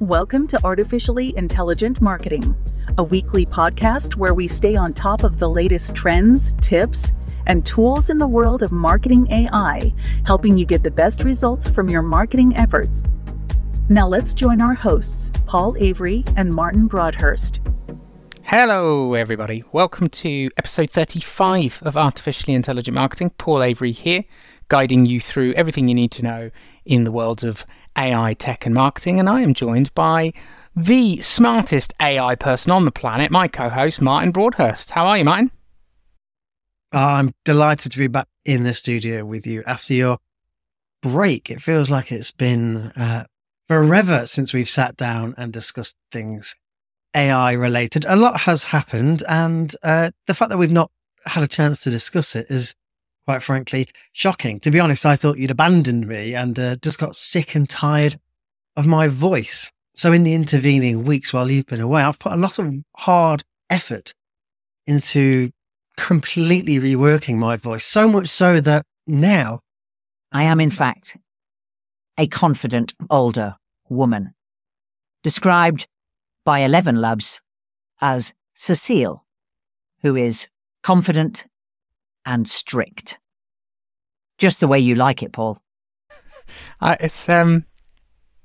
Welcome to Artificially Intelligent Marketing, a weekly podcast where we stay on top of the latest trends, tips, and tools in the world of marketing AI, helping you get the best results from your marketing efforts. Now let's join our hosts, Paul Avery and Martin Broadhurst. Hello, everybody. Welcome to episode 35 of Artificially Intelligent Marketing. Paul Avery here, guiding you through everything you need to know in the worlds of AI, tech, and marketing. And I am joined by the smartest AI person on the planet, my co host, Martin Broadhurst. How are you, Martin? I'm delighted to be back in the studio with you after your break. It feels like it's been uh, forever since we've sat down and discussed things AI related. A lot has happened, and uh, the fact that we've not had a chance to discuss it is quite frankly, shocking. To be honest, I thought you'd abandoned me and uh, just got sick and tired of my voice. So, in the intervening weeks while you've been away, I've put a lot of hard effort into completely reworking my voice, so much so that now I am, in fact, a confident older woman, described by Eleven Labs as Cecile, who is confident and strict. Just the way you like it, Paul. Uh, it's um,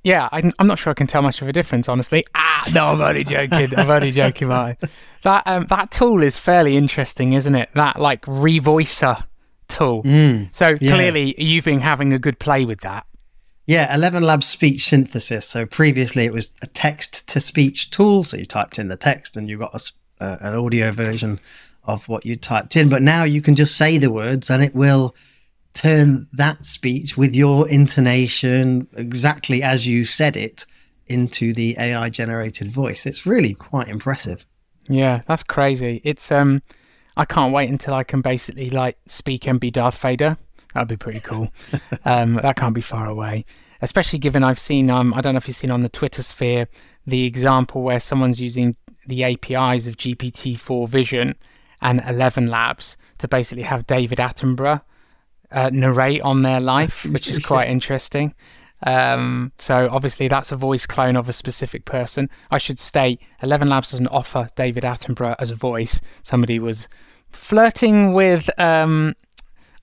yeah. I'm, I'm not sure I can tell much of a difference, honestly. Ah, no, I'm only joking. I'm only joking, Martin. That um, that tool is fairly interesting, isn't it? That like revoicer tool. Mm, so yeah. clearly, you've been having a good play with that. Yeah, Eleven Labs speech synthesis. So previously, it was a text to speech tool. So you typed in the text and you got a, uh, an audio version of what you typed in. But now you can just say the words and it will turn that speech with your intonation exactly as you said it into the AI generated voice. It's really quite impressive. Yeah, that's crazy. It's um I can't wait until I can basically like speak and be Darth Vader. That'd be pretty cool. um that can't be far away. Especially given I've seen um I don't know if you've seen on the Twitter sphere the example where someone's using the APIs of GPT-4 Vision and Eleven Labs to basically have David Attenborough uh, narrate on their life, which is quite interesting. Um, so obviously that's a voice clone of a specific person. I should state, Eleven Labs doesn't offer David Attenborough as a voice. Somebody was flirting with um,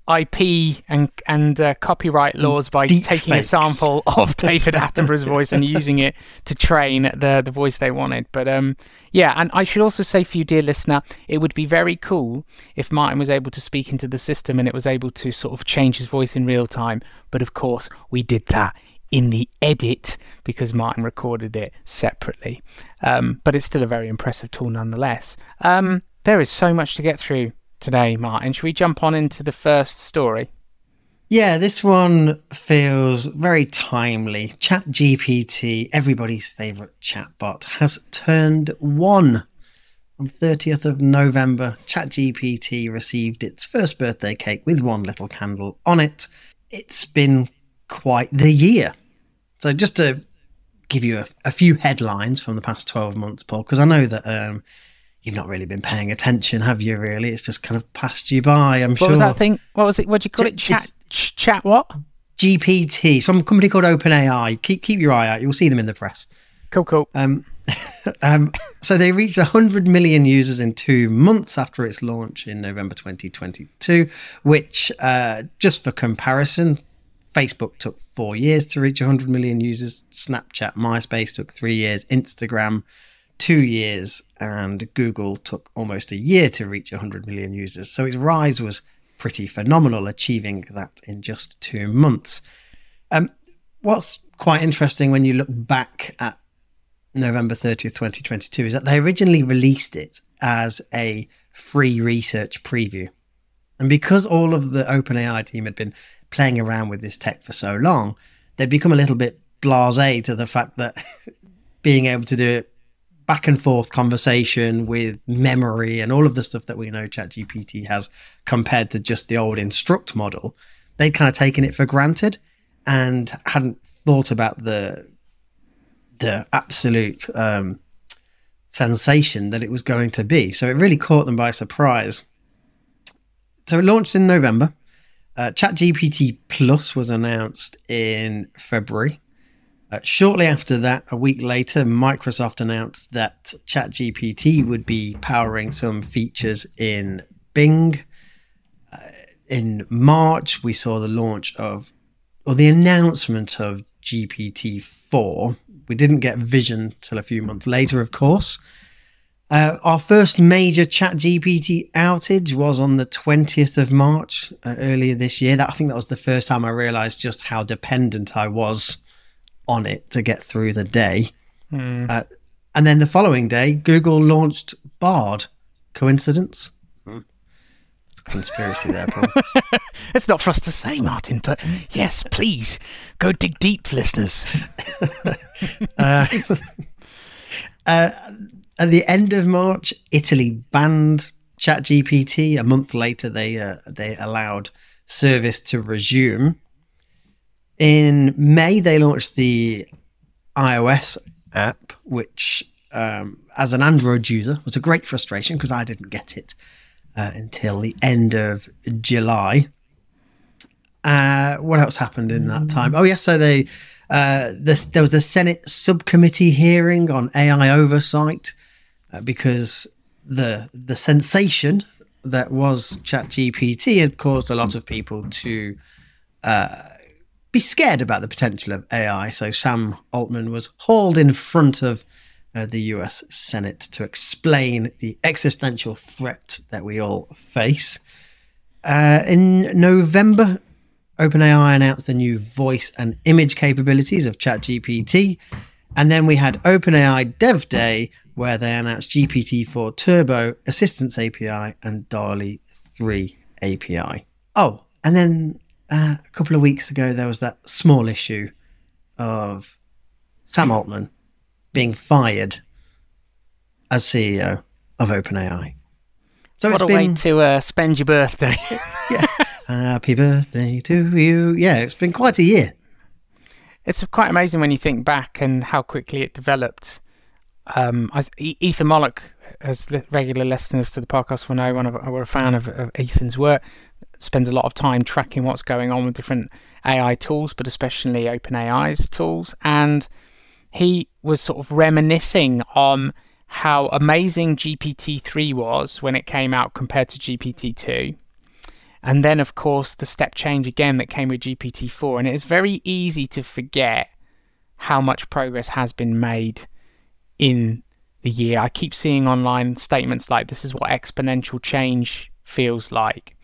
IP and and uh, copyright laws by Deep taking fakes. a sample of David Attenborough's voice and using it to train the the voice they wanted. But um, yeah, and I should also say for you, dear listener, it would be very cool if Martin was able to speak into the system and it was able to sort of change his voice in real time. But of course, we did that in the edit because Martin recorded it separately. Um, but it's still a very impressive tool nonetheless. Um, there is so much to get through today, Martin. Should we jump on into the first story? Yeah, this one feels very timely. ChatGPT, everybody's favorite chatbot, has turned one. On 30th of November, ChatGPT received its first birthday cake with one little candle on it. It's been quite the year. So, just to give you a, a few headlines from the past 12 months, Paul, because I know that um, you've not really been paying attention, have you? Really, it's just kind of passed you by. I'm What sure. was that thing? What was it? What do you call it? Chat? ch- Chat what? GPT it's from a company called OpenAI. Keep keep your eye out. You'll see them in the press. Cool, cool. Um, um, so they reached 100 million users in two months after its launch in November 2022, which, uh, just for comparison, Facebook took four years to reach 100 million users. Snapchat, MySpace took three years. Instagram, two years. And Google took almost a year to reach 100 million users. So its rise was pretty phenomenal, achieving that in just two months. Um, what's quite interesting when you look back at November 30th, 2022, is that they originally released it as a free research preview. And because all of the OpenAI team had been playing around with this tech for so long, they'd become a little bit blase to the fact that being able to do it back and forth conversation with memory and all of the stuff that we know ChatGPT has compared to just the old instruct model, they'd kind of taken it for granted and hadn't thought about the the absolute um, sensation that it was going to be. So it really caught them by surprise. So it launched in November. Uh, ChatGPT Plus was announced in February. Uh, shortly after that, a week later, Microsoft announced that ChatGPT would be powering some features in Bing. Uh, in March, we saw the launch of, or the announcement of GPT 4. We didn't get Vision till a few months later, of course. Uh, our first major ChatGPT outage was on the 20th of March uh, earlier this year. That I think that was the first time I realized just how dependent I was on it to get through the day. Mm. Uh, and then the following day, Google launched Bard. Coincidence? Mm. It's a conspiracy there, Paul. it's not for us to say, Martin, but yes, please go dig deep, listeners. uh, uh at the end of March, Italy banned ChatGPT. A month later, they uh, they allowed service to resume. In May, they launched the iOS app, which, um, as an Android user, was a great frustration because I didn't get it uh, until the end of July. Uh, what else happened in that time? Oh, yes, so they uh, there was the Senate subcommittee hearing on AI oversight uh, because the the sensation that was ChatGPT had caused a lot of people to uh, be scared about the potential of AI. So Sam Altman was hauled in front of uh, the US Senate to explain the existential threat that we all face. Uh, in November, OpenAI announced the new voice and image capabilities of ChatGPT. And then we had OpenAI Dev Day, where they announced GPT-4 Turbo, Assistants API, and DALL-E 3 API. Oh, and then uh, a couple of weeks ago, there was that small issue of Sam Altman being fired as CEO of OpenAI. So what it's a been... way to uh, spend your birthday. yeah. Happy birthday to you. Yeah, it's been quite a year. It's quite amazing when you think back and how quickly it developed um, I, Ethan Mollick, as regular listeners to the podcast will know, one of we're a fan of, of Ethan's work. Spends a lot of time tracking what's going on with different AI tools, but especially OpenAI's tools. And he was sort of reminiscing on how amazing GPT-3 was when it came out compared to GPT-2. And then, of course, the step change again that came with GPT-4. And it is very easy to forget how much progress has been made in the year. I keep seeing online statements like this is what exponential change feels like.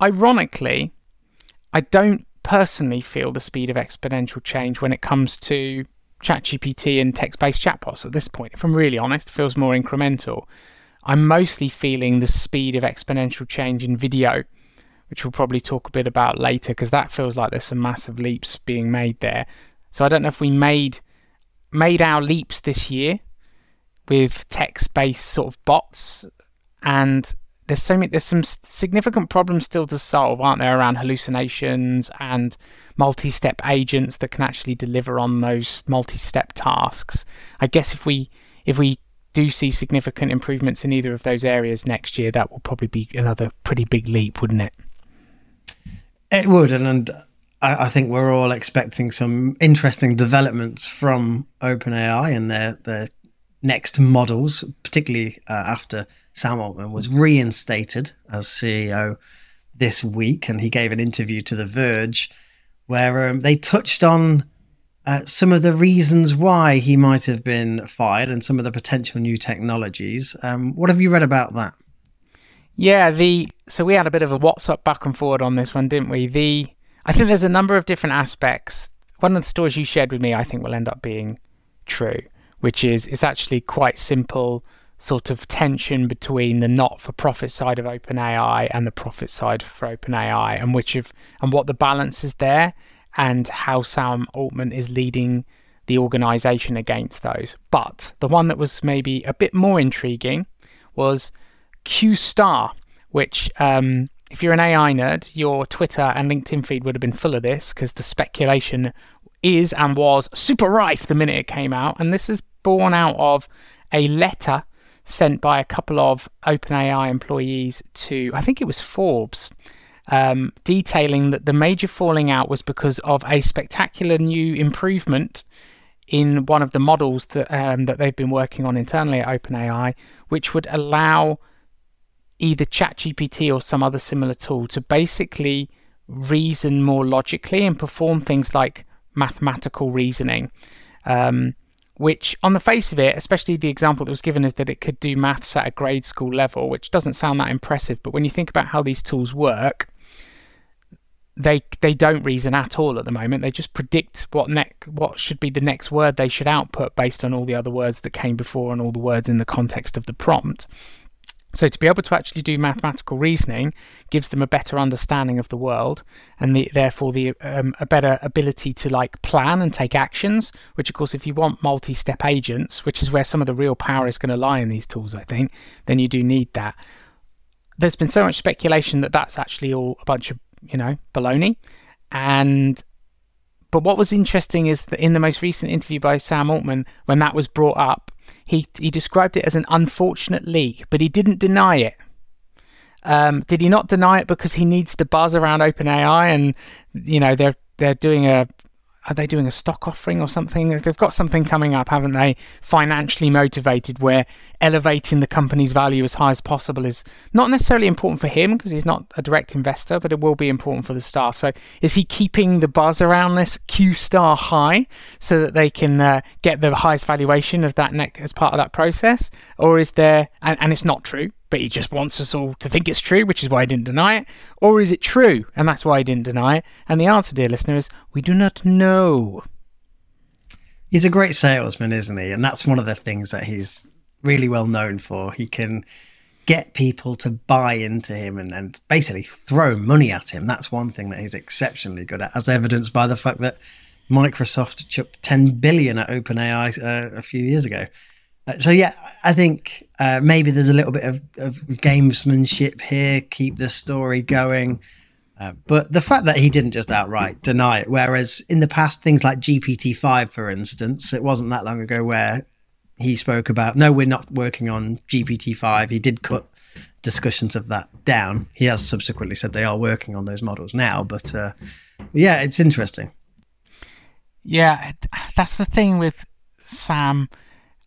Ironically, I don't personally feel the speed of exponential change when it comes to ChatGPT and text based chatbots at this point. If I'm really honest, it feels more incremental. I'm mostly feeling the speed of exponential change in video, which we'll probably talk a bit about later, because that feels like there's some massive leaps being made there. So I don't know if we made made our leaps this year with text-based sort of bots, and there's so many, there's some significant problems still to solve, aren't there, around hallucinations and multi-step agents that can actually deliver on those multi-step tasks. I guess if we if we do see significant improvements in either of those areas next year, that will probably be another pretty big leap, wouldn't it? It would, and, and I, I think we're all expecting some interesting developments from OpenAI and their their next models, particularly uh, after Sam Altman was reinstated as CEO this week, and he gave an interview to The Verge where um, they touched on uh, some of the reasons why he might have been fired and some of the potential new technologies. Um, what have you read about that? Yeah, the so we had a bit of a WhatsApp back and forward on this one, didn't we? The I think there's a number of different aspects. One of the stories you shared with me, I think, will end up being true which is it's actually quite simple sort of tension between the not-for-profit side of OpenAI and the profit side for OpenAI, and which of and what the balance is there, and how Sam Altman is leading the organization against those. But the one that was maybe a bit more intriguing was Q Star, which um, if you're an AI nerd, your Twitter and LinkedIn feed would have been full of this because the speculation is and was super rife the minute it came out. And this is born out of a letter sent by a couple of OpenAI employees to, I think it was Forbes, um, detailing that the major falling out was because of a spectacular new improvement in one of the models that um, that they've been working on internally at OpenAI, which would allow either ChatGPT or some other similar tool to basically reason more logically and perform things like mathematical reasoning. Um, which, on the face of it, especially the example that was given is that it could do maths at a grade school level, which doesn't sound that impressive. But when you think about how these tools work, they they don't reason at all at the moment. They just predict what neck what should be the next word they should output based on all the other words that came before and all the words in the context of the prompt. So to be able to actually do mathematical reasoning gives them a better understanding of the world, and the, therefore the um, a better ability to like plan and take actions. Which, of course, if you want multi-step agents, which is where some of the real power is going to lie in these tools, I think, then you do need that. There's been so much speculation that that's actually all a bunch of you know baloney, and but what was interesting is that in the most recent interview by Sam Altman, when that was brought up, he he described it as an unfortunate leak, but he didn't deny it. Um, did he not deny it because he needs the buzz around OpenAI and you know they're they're doing a are they doing a stock offering or something? They've got something coming up, haven't they? Financially motivated, where elevating the company's value as high as possible is not necessarily important for him because he's not a direct investor, but it will be important for the staff. So, is he keeping the buzz around this Q star high so that they can uh, get the highest valuation of that neck as part of that process, or is there? And, and it's not true but he just wants us all to think it's true, which is why he didn't deny it? Or is it true, and that's why he didn't deny it? And the answer, dear listener, is we do not know. He's a great salesman, isn't he? And that's one of the things that he's really well known for. He can get people to buy into him and, and basically throw money at him. That's one thing that he's exceptionally good at, as evidenced by the fact that Microsoft chucked 10 billion at OpenAI uh, a few years ago. Uh, so yeah, I think uh, maybe there's a little bit of, of gamesmanship here, keep the story going. Uh, but the fact that he didn't just outright deny it, whereas in the past, things like GPT 5, for instance, it wasn't that long ago where he spoke about, no, we're not working on GPT 5. He did cut discussions of that down. He has subsequently said they are working on those models now, but uh, yeah, it's interesting. Yeah, that's the thing with Sam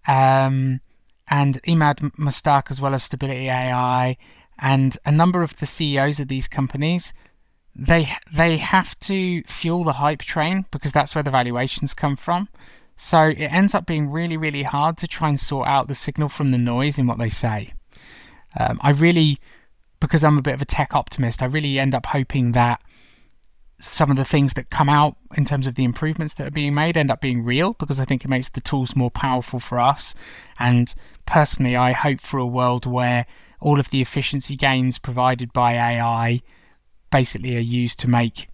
um, and Emad Mostaque, as well as Stability AI, and a number of the CEOs of these companies. They they have to fuel the hype train because that's where the valuations come from. So it ends up being really, really hard to try and sort out the signal from the noise in what they say. Um, I really, because I'm a bit of a tech optimist, I really end up hoping that some of the things that come out in terms of the improvements that are being made end up being real because I think it makes the tools more powerful for us. And personally, I hope for a world where all of the efficiency gains provided by AI basically are used to make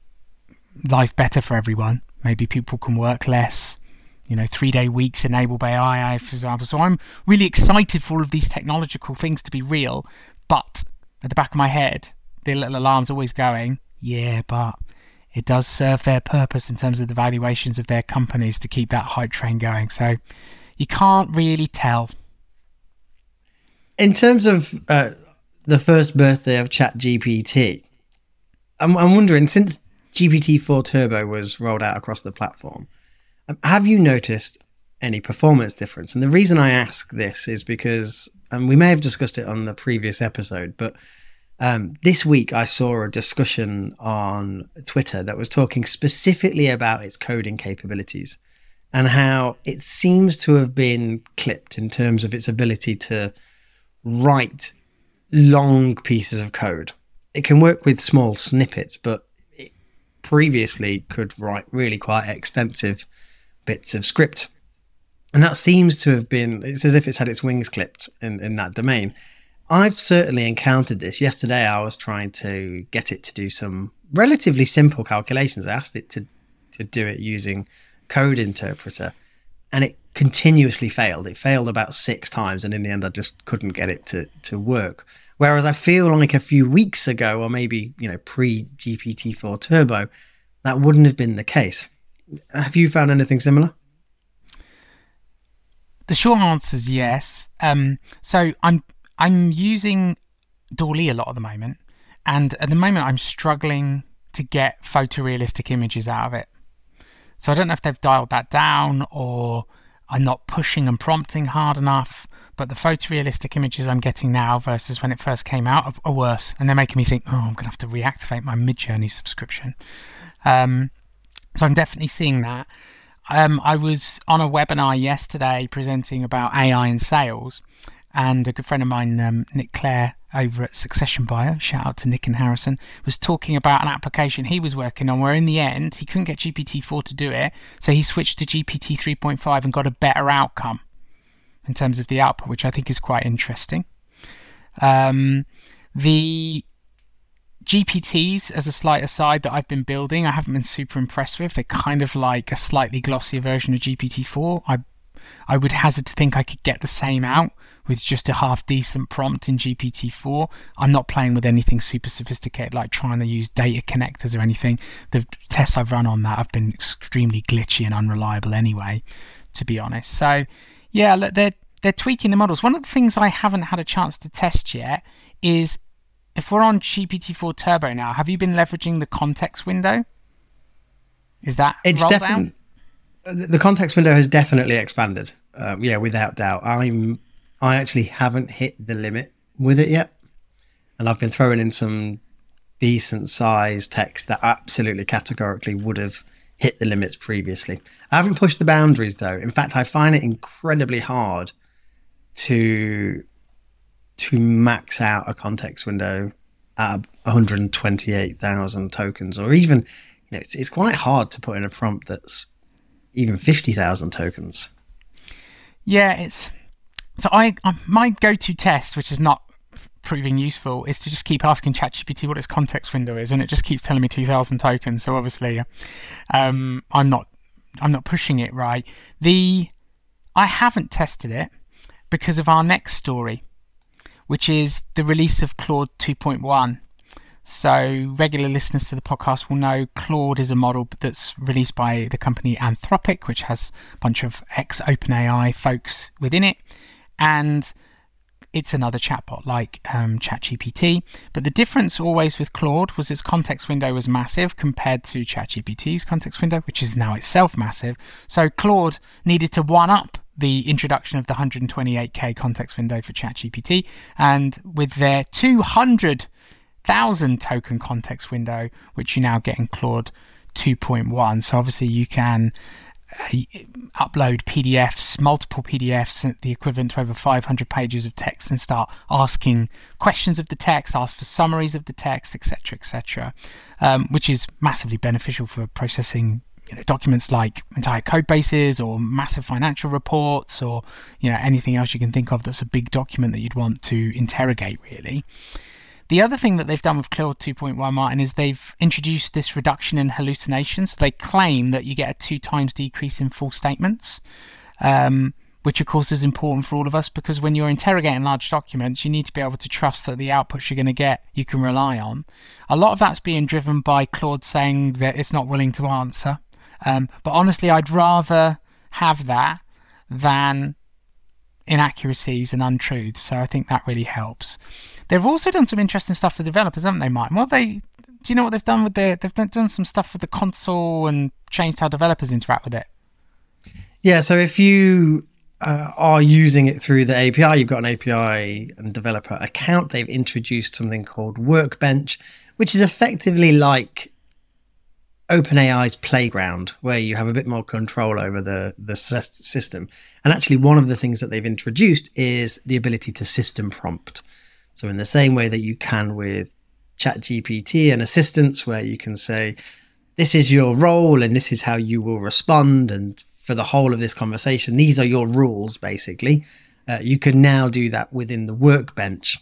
life better for everyone. Maybe people can work less. You know, three day weeks enabled by AI, for example. So I'm really excited for all of these technological things to be real. But at the back of my head, the little alarm's always going, yeah, but it does serve their purpose in terms of the valuations of their companies to keep that hype train going. So you can't really tell. In terms of uh, the first birthday of ChatGPT, I'm, I'm wondering since GPT-4 Turbo was rolled out across the platform, um, have you noticed any performance difference? And the reason I ask this is because, and we may have discussed it on the previous episode, but um, this week, I saw a discussion on Twitter that was talking specifically about its coding capabilities and how it seems to have been clipped in terms of its ability to write long pieces of code. It can work with small snippets, but it previously could write really quite extensive bits of script. And that seems to have been, it's as if it's had its wings clipped in, in that domain. I've certainly encountered this. Yesterday, I was trying to get it to do some relatively simple calculations. I asked it to, to do it using Code Interpreter, and it continuously failed. It failed about six times, and in the end, I just couldn't get it to, to work. Whereas I feel like a few weeks ago, or maybe you know pre GPT four Turbo, that wouldn't have been the case. Have you found anything similar? The short answer is yes. Um, so I'm I'm using DALL-E a lot at the moment, and at the moment I'm struggling to get photorealistic images out of it. So I don't know if they've dialed that down or I'm not pushing and prompting hard enough. But the photorealistic images I'm getting now versus when it first came out are, worse, and they're making me think, oh, I'm going to have to reactivate my Midjourney subscription. Um, so I'm definitely seeing that. Um, I was on a webinar yesterday presenting about AI in sales, and a good friend of mine, um, Nick Clare, over at Succession Buyer, shout out to Nick and Harrison, was talking about an application he was working on where in the end he couldn't get GPT-4 to do it, so he switched to GPT 3.5 and got a better outcome in terms of the output, which I think is quite interesting. Um, the GPTs, as a slight aside, that I've been building, I haven't been super impressed with. They're kind of like a slightly glossier version of GPT-4. I I would hazard to think I could get the same out with just a half decent prompt in GPT-4. I'm not playing with anything super sophisticated like trying to use data connectors or anything. The tests I've run on that have been extremely glitchy and unreliable anyway, to be honest. So yeah, look, they're they're tweaking the models. One of the things I haven't had a chance to test yet is if we're on GPT-4 Turbo now, have you been leveraging the context window? Is that it's definitely the context window has definitely expanded. Um, yeah, without doubt. I'm I actually haven't hit the limit with it yet, and I've been throwing in some decent sized text that absolutely categorically would have hit the limits previously. I haven't pushed the boundaries though. In fact, I find it incredibly hard to to max out a context window at 128,000 tokens, or even you know, it's it's quite hard to put in a prompt that's even 50,000 tokens. Yeah, it's so I my go-to test, which is not proving useful is to just keep asking ChatGPT what its context window is, and it just keeps telling me 2,000 tokens. So obviously, um, I'm not I'm not pushing it right. The I haven't tested it because of our next story, which is the release of Claude 2.1. So, regular listeners to the podcast will know Claude is a model that's released by the company Anthropic, which has a bunch of ex OpenAI folks within it. And it's another chatbot like um, ChatGPT. But the difference always with Claude was its context window was massive compared to ChatGPT's context window, which is now itself massive. So Claude needed to one up the introduction of the 128k context window for ChatGPT, and with their 200,000 token context window, which you now get in Claude 2.1. So obviously you can upload PDFs, multiple PDFs, the equivalent to over 500 pages of text, and start asking questions of the text, ask for summaries of the text, etc., etc., um, which is massively beneficial for processing you know, documents like entire code bases or massive financial reports or you know anything else you can think of that's a big document that you'd want to interrogate really. The other thing that they've done with Claude 2.1, Martin, is they've introduced this reduction in hallucinations. They claim that you get a two times decrease in false statements, um, which of course is important for all of us because when you're interrogating large documents, you need to be able to trust that the outputs you're going to get you can rely on. A lot of that's being driven by Claude saying that it's not willing to answer. Um, but honestly, I'd rather have that than inaccuracies and untruths. So I think that really helps. They've also done some interesting stuff for developers, haven't they, Mike? What they do you know what they've done with the? They've done some stuff with the console and changed how developers interact with it. Yeah, so if you uh, are using it through the API, you've got an API and developer account. They've introduced something called Workbench, which is effectively like OpenAI's playground, where you have a bit more control over the the system. And actually, one of the things that they've introduced is the ability to system prompt. So, in the same way that you can with ChatGPT and assistants, where you can say, This is your role and this is how you will respond. And for the whole of this conversation, these are your rules, basically. Uh, you can now do that within the workbench.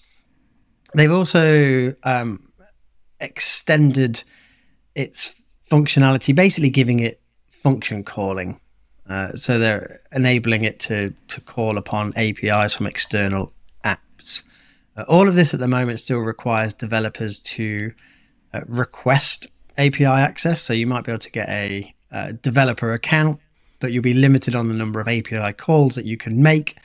They've also um, extended its functionality, basically giving it function calling. Uh, so they're enabling it to to call upon APIs from external all of this at the moment still requires developers to uh, request API access. So you might be able to get a uh, developer account, but you'll be limited on the number of API calls that you can make.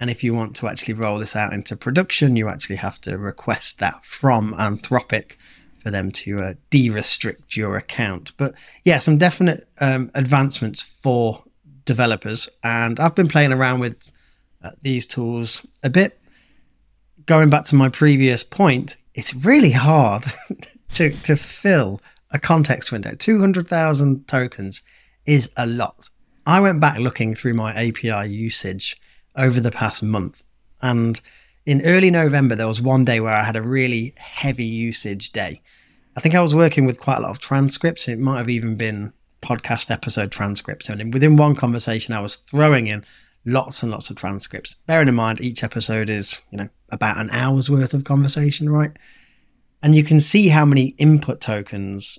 And if you want to actually roll this out into production, you actually have to request that from Anthropic for them to uh, de-restrict your account. But yeah, some definite um, advancements for developers, and I've been playing around with uh, these tools a bit. Going back to my previous point, it's really hard to to fill a context window. Two hundred thousand tokens is a lot. I went back looking through my API usage over the past month, and in early November, there was one day where I had a really heavy usage day. I think I was working with quite a lot of transcripts. It might have even been podcast episode transcripts. And within one conversation, I was throwing in lots and lots of transcripts. Bearing in mind, each episode is, you know, about an hour's worth of conversation, right? And you can see how many input tokens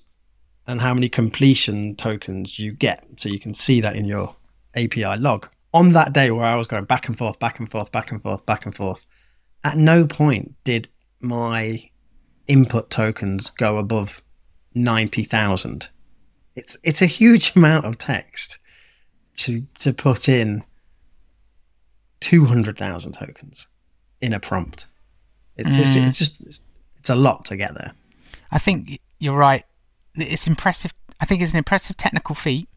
and how many completion tokens you get. So you can see that in your API log. On that day where I was going back and forth, back and forth, back and forth, back and forth, at no point did my input tokens go above 90,000. It's it's a huge amount of text to to put in 200,000 tokens in a prompt. It's, mm. it's, just, it's just it's a lot to get there. I think you're right. It's impressive. I think it's an impressive technical feat,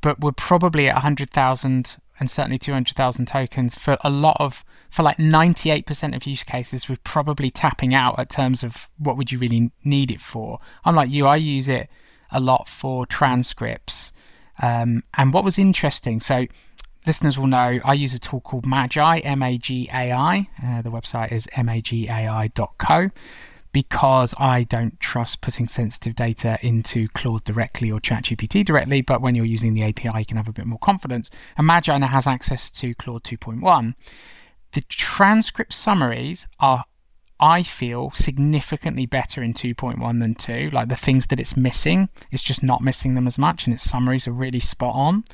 but we're probably at 100,000 and certainly 200,000 tokens for a lot of for like 98% of use cases we're probably tapping out at terms of what would you really need it for i'm like you i use it a lot for transcripts um, and what was interesting so listeners will know i use a tool called magai m-a-g-a-i uh, the website is magai.co because I don't trust putting sensitive data into Claude directly or ChatGPT directly, but when you're using the API, you can have a bit more confidence. And Magai now has access to Claude 2.1. The transcript summaries are I feel significantly better in 2.1 than 2. Like the things that it's missing, it's just not missing them as much, and its summaries are really spot on.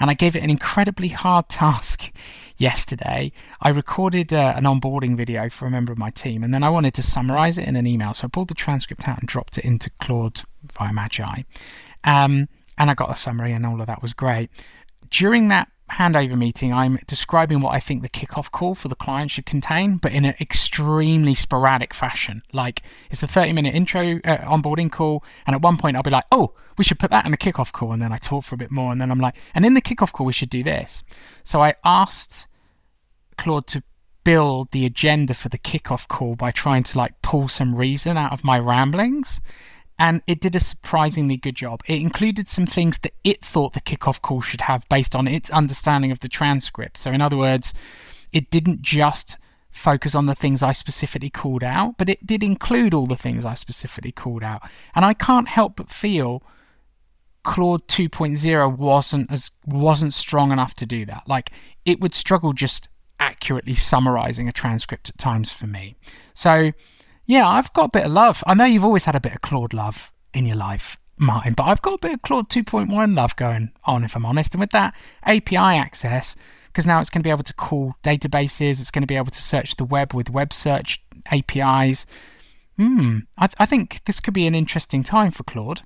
And I gave it an incredibly hard task yesterday. I recorded uh, an onboarding video for a member of my team, and then I wanted to summarize it in an email. So I pulled the transcript out and dropped it into Claude via Magai. Um, and I got a summary, and all of that was great. During that handover meeting, I'm describing what I think the kickoff call for the client should contain, but in an extremely sporadic fashion. Like it's a 30 minute intro uh, onboarding call, and at one point I'll be like, oh, we should put that in the kickoff call. And then I talk for a bit more, and then I'm like, and in the kickoff call, we should do this. So I asked Claude to build the agenda for the kickoff call by trying to like pull some reason out of my ramblings and it did a surprisingly good job. It included some things that it thought the kickoff call should have based on its understanding of the transcript. So, in other words, it didn't just focus on the things I specifically called out, but it did include all the things I specifically called out. And I can't help but feel Claude 2.0 wasn't as wasn't strong enough to do that. Like it would struggle just accurately summarizing a transcript at times for me. So yeah, I've got a bit of love. I know you've always had a bit of Claude love in your life, Martin, but I've got a bit of Claude 2.1 love going on, if I'm honest. And with that API access, because now it's going to be able to call databases, it's going to be able to search the web with web search APIs. Hmm, I, I think this could be an interesting time for Claude.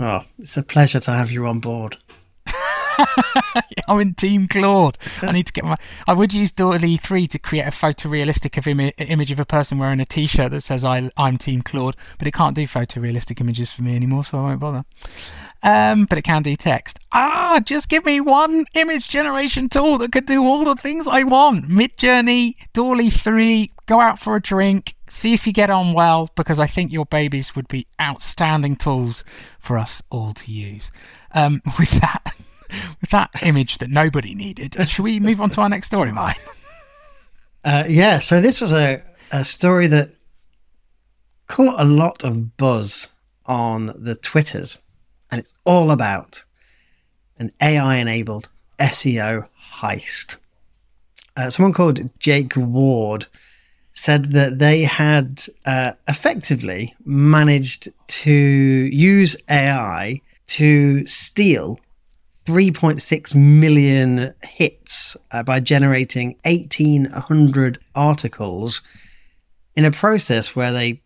Oh, it's a pleasure to have you on board. I'm in Team Claude. I need to get my. I would use DALL-E 3 to create a photorealistic of imi- image of a person wearing a t shirt that says I, I'm Team Claude, but it can't do photorealistic images for me anymore, so I won't bother. Um, but it can do text. Ah, just give me one image generation tool that could do all the things I want. Midjourney, DALL-E 3, go out for a drink, see if you get on well, because I think your babies would be outstanding tools for us all to use. Um, with that with that image that nobody needed, should we move on to our next story, Mike? Uh, yeah, so this was a, a story that caught a lot of buzz on the Twitters, and it's all about an AI enabled SEO heist. Uh, someone called Jake Ward said that they had uh, effectively managed to use AI to steal 3.6 million hits uh, by generating 1,800 articles in a process where they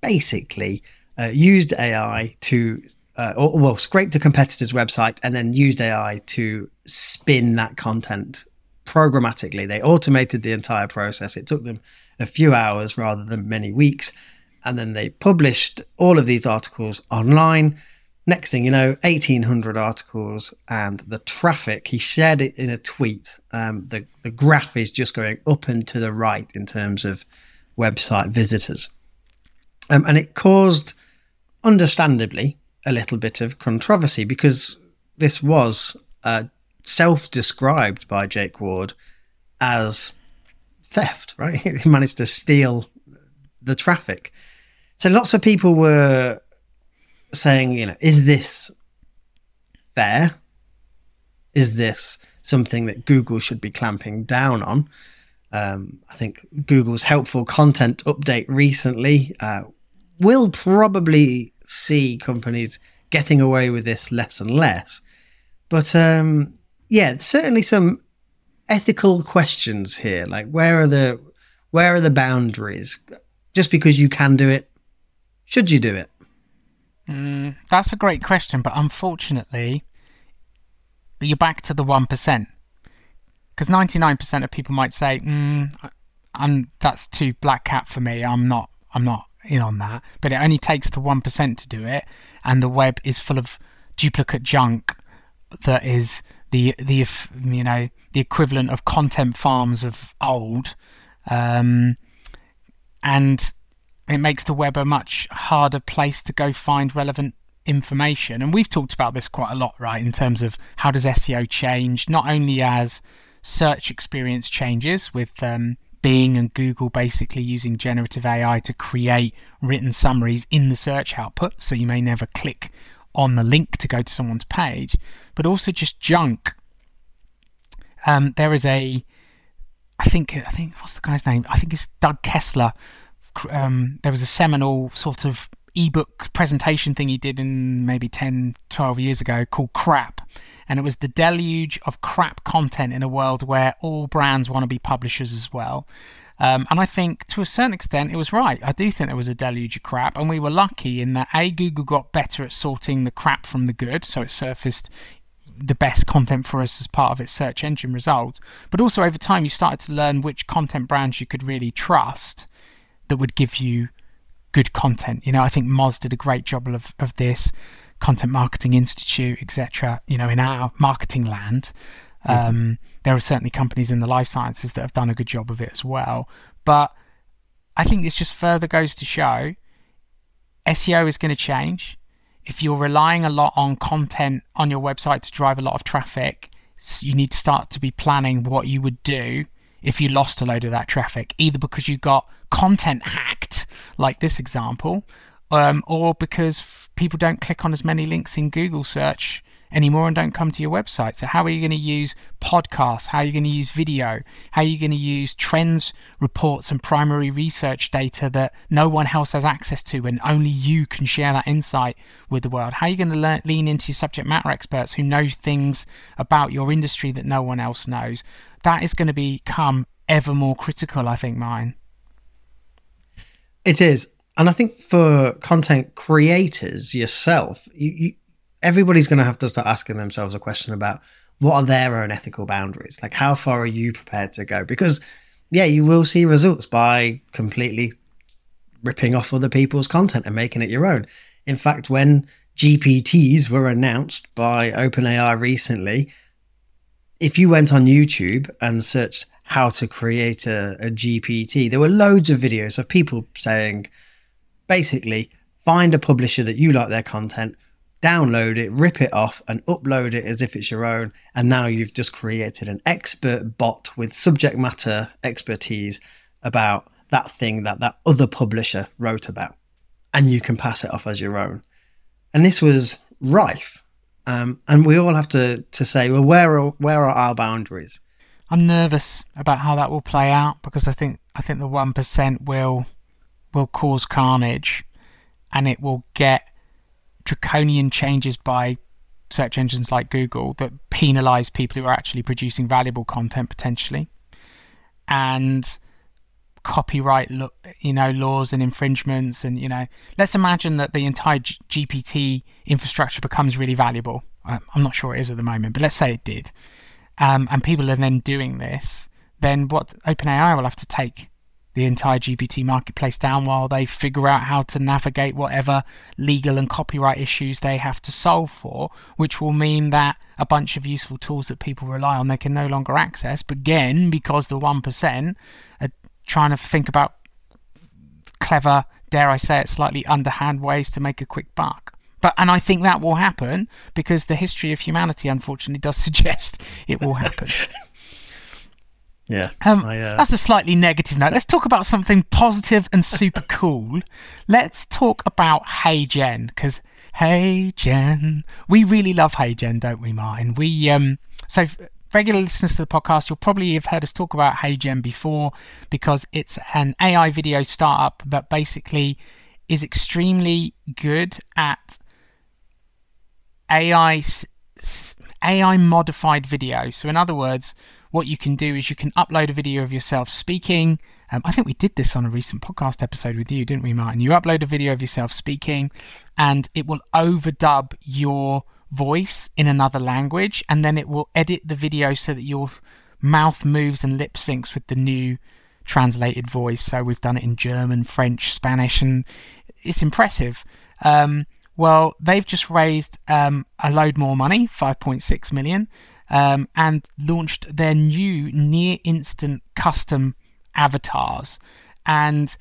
basically uh, used AI to, uh, or, well, scraped a competitor's website and then used AI to spin that content programmatically. They automated the entire process. It took them a few hours rather than many weeks. and then they published all of these articles online. Next thing you know, 1,800 articles, and the traffic, he shared it in a tweet. Um, the, the graph is just going up and to the right in terms of website visitors. Um, and it caused, understandably, a little bit of controversy because this was uh, self described by Jake Ward as theft, right? he managed to steal the traffic. So lots of people were saying, you know, is this fair? Is this something that Google should be clamping down on? Um, I think Google's helpful content update recently uh, will probably see companies getting away with this less and less. But um, yeah, certainly some ethical questions here. Like where are the where are the boundaries? Just because you can do it, should you do it? Mm, that's a great question, but unfortunately, you're back to the one percent. Because ninety nine percent of people might say, mm, "I'm that's too black cat for me. I'm not. I'm not in on that." But it only takes the one percent to do it, and the web is full of duplicate junk that is the the you know the equivalent of content farms of old, um, and it makes the web a much harder place to go find relevant information. And we've talked about this quite a lot, right? In terms of how does SEO change, not only as search experience changes with um, Bing and Google basically using generative AI to create written summaries in the search output, so you may never click on the link to go to someone's page, but also just junk. Um, there is a, I think, I think, what's the guy's name? I think it's Doug Kessler. Um, there was a seminal sort of ebook presentation thing he did in maybe 10, 12 years ago called Crap. And it was the deluge of crap content in a world where all brands want to be publishers as well. Um, and I think to a certain extent it was right. I do think there was a deluge of crap, and we were lucky in that A, Google got better at sorting the crap from the good, so it surfaced the best content for us as part of its search engine results. But also over time, you started to learn which content brands you could really trust that would give you good content. You know, I think Moz did a great job of, of this, Content Marketing Institute, etc. You know, in our marketing land. Mm-hmm. Um, there are certainly companies in the life sciences that have done a good job of it as well. But I think this just further goes to show SEO is going to change. If you're relying a lot on content on your website to drive a lot of traffic, you need to start to be planning what you would do if you lost a load of that traffic, either because you got content hacked, like this example, um, or because people don't click on as many links in Google search anymore and don't come to your website. So, how are you going to use podcasts? How are you going to use video? How are you going to use trends reports and primary research data that no one else has access to and only you can share that insight with the world? How are you going to lean into your subject matter experts who know things about your industry that no one else knows? That is going to become ever more critical, I think, mine. It is. And I think for content creators yourself, you, you everybody's going to have to start asking themselves a question about what are their own ethical boundaries? Like, how far are you prepared to go? Because, yeah, you will see results by completely ripping off other people's content and making it your own. In fact, when GPTs were announced by OpenAI recently, if you went on YouTube and searched how to create a, a GPT, there were loads of videos of people saying, basically, find a publisher that you like their content, download it, rip it off, and upload it as if it's your own. And now you've just created an expert bot with subject matter expertise about that thing that that other publisher wrote about. And you can pass it off as your own. And this was rife. Um, and we all have to, to say, well, where are, where are our boundaries? I'm nervous about how that will play out because I think I think the one percent will will cause carnage, and it will get draconian changes by search engines like Google that penalize people who are actually producing valuable content potentially, and copyright lo- you know laws and infringements and you know let's imagine that the entire G- GPT infrastructure becomes really valuable. I'm not sure it is at the moment, but let's say it did, um, and people are then doing this. Then what OpenAI will have to take the entire GPT marketplace down while they figure out how to navigate whatever legal and copyright issues they have to solve for, which will mean that a bunch of useful tools that people rely on they can no longer access. But again, because the 1% are trying to think about clever, dare I say it, slightly underhand ways to make a quick buck. But and I think that will happen because the history of humanity unfortunately does suggest it will happen. Yeah. Um, I, uh, That's a slightly negative note. Let's talk about something positive and super cool. Let's talk about HeyGen because HeyGen, we really love HeyGen, don't we, Martin? We um so regular listeners to the podcast, you'll probably have heard us talk about HeyGen before because it's an AI video startup that basically is extremely good at AI AI modified video. So in other words, what you can do is you can upload a video of yourself speaking. Um, I think we did this on a recent podcast episode with you, didn't we, Martin? You upload a video of yourself speaking, and it will overdub your voice in another language, and then it will edit the video so that your mouth moves and lip syncs with the new translated voice. So we've done it in German, French, Spanish, and it's impressive. Um, well, they've just raised um, a load more money, 5.6 million, um, and launched their new near instant custom avatars. And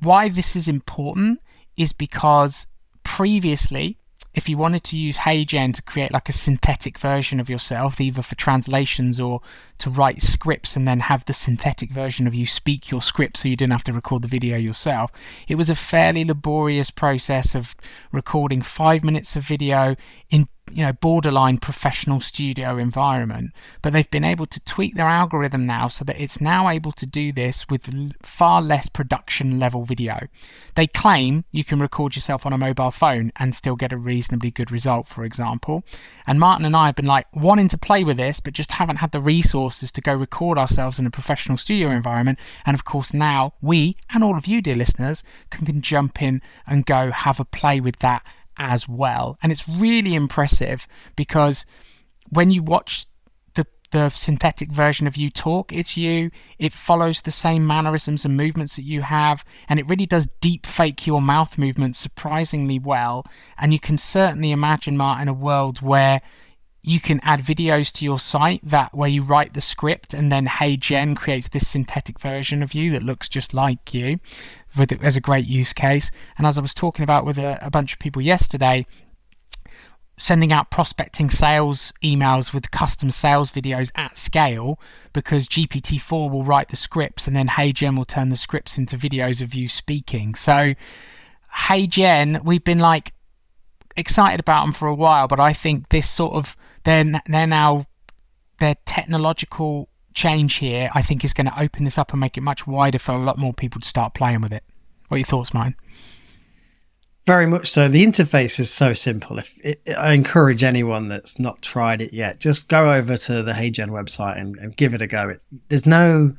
why this is important is because previously, if you wanted to use HeyGen to create like a synthetic version of yourself, either for translations or to write scripts and then have the synthetic version of you speak your script so you didn't have to record the video yourself, it was a fairly laborious process of recording five minutes of video in you know borderline professional studio environment. But they've been able to tweak their algorithm now so that it's now able to do this with far less production level video. They claim you can record yourself on a mobile phone and still get a reasonably good result for example. And martin and i have been like wanting to play with this but just haven't had the resources to go record ourselves in a professional studio environment and of course now we and all of you dear listeners can, can jump in and go have a play with that as well. And it's really impressive because when you watch the the synthetic version of you talk, it's you. It follows the same mannerisms and movements that you have, and it really does deep fake your mouth movements surprisingly well. And you can certainly imagine, Martin, a world where you can add videos to your site that where you write the script and then HeyGen creates this synthetic version of you that looks just like you as a great use case and as i was talking about with a, a bunch of people yesterday sending out prospecting sales emails with custom sales videos at scale because GPT-4 will write the scripts and then HeyGen will turn the scripts into videos of you speaking. So HeyGen, we've been like excited about them for a while, but I think this sort of they're they're now their technological change here. I think is going to open this up and make it much wider for a lot more people to start playing with it. What are your thoughts, mine? Very much so. The interface is so simple. If it, I encourage anyone that's not tried it yet, just go over to the HeyGen website and, and give it a go. It, there's no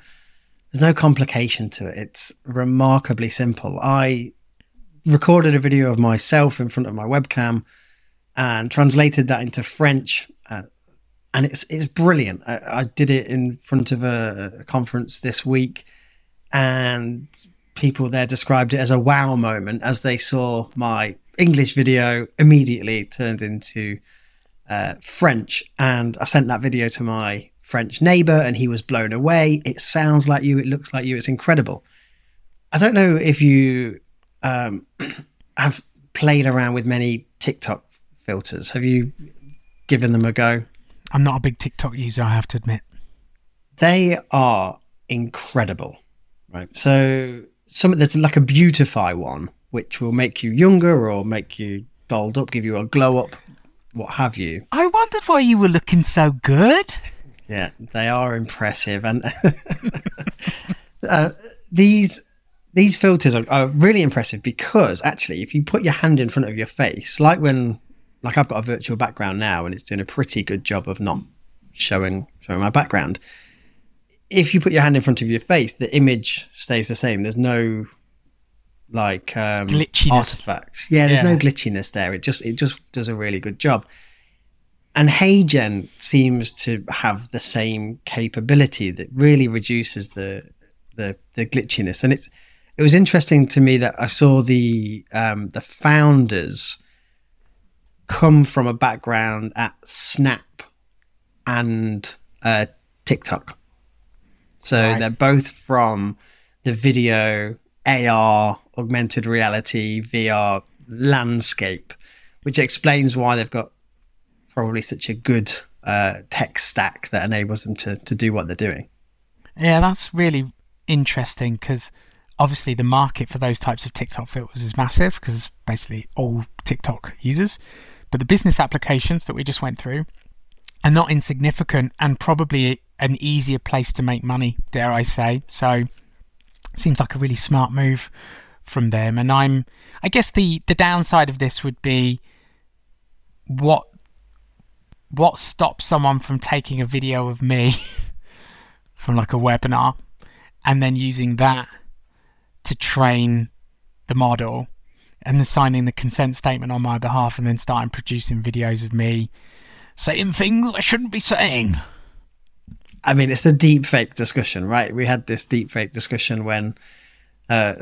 there's no complication to it. It's remarkably simple. I recorded a video of myself in front of my webcam and translated that into French, and it's it's brilliant. I, I did it in front of a, a conference this week, and people there described it as a wow moment as they saw my English video immediately turned into uh, French. And I sent that video to my French neighbor and he was blown away. It sounds like you, it looks like you, it's incredible. I don't know if you um, have played around with many TikTok filters. Have you given them a go? I'm not a big TikTok user, I have to admit. They are incredible, right? So some there's like a beautify one, which will make you younger or make you dolled up, give you a glow up, what have you. I wondered why you were looking so good. Yeah, they are impressive, and uh, these these filters are, are really impressive because actually, if you put your hand in front of your face, like when like I've got a virtual background now, and it's doing a pretty good job of not showing showing my background. If you put your hand in front of your face, the image stays the same. There's no like um, Glitchiness. artifacts. Yeah, there's Yeah. no glitchiness there. It just it just does a really good job. And HeyGen seems to have the same capability that really reduces the the the glitchiness. And it's it was interesting to me that I saw the um, the founders come from a background at Snap and uh, TikTok. So Right. they're both from the video, AR, augmented reality, VR landscape, which explains why they've got probably such a good uh, tech stack that enables them to, to do what they're doing. Yeah, that's really interesting because obviously the market for those types of TikTok filters is massive because basically all TikTok users. But the business applications that we just went through are not insignificant and probably an easier place to make money, dare I say. So seems like a really smart move from them. And I'm I guess the the downside of this would be what what stops someone from taking a video of me from like a webinar and then using that to train the model and then signing the consent statement on my behalf and then starting producing videos of me saying things I shouldn't be saying. I mean, it's the deep fake discussion, right? We had this deep fake discussion when uh,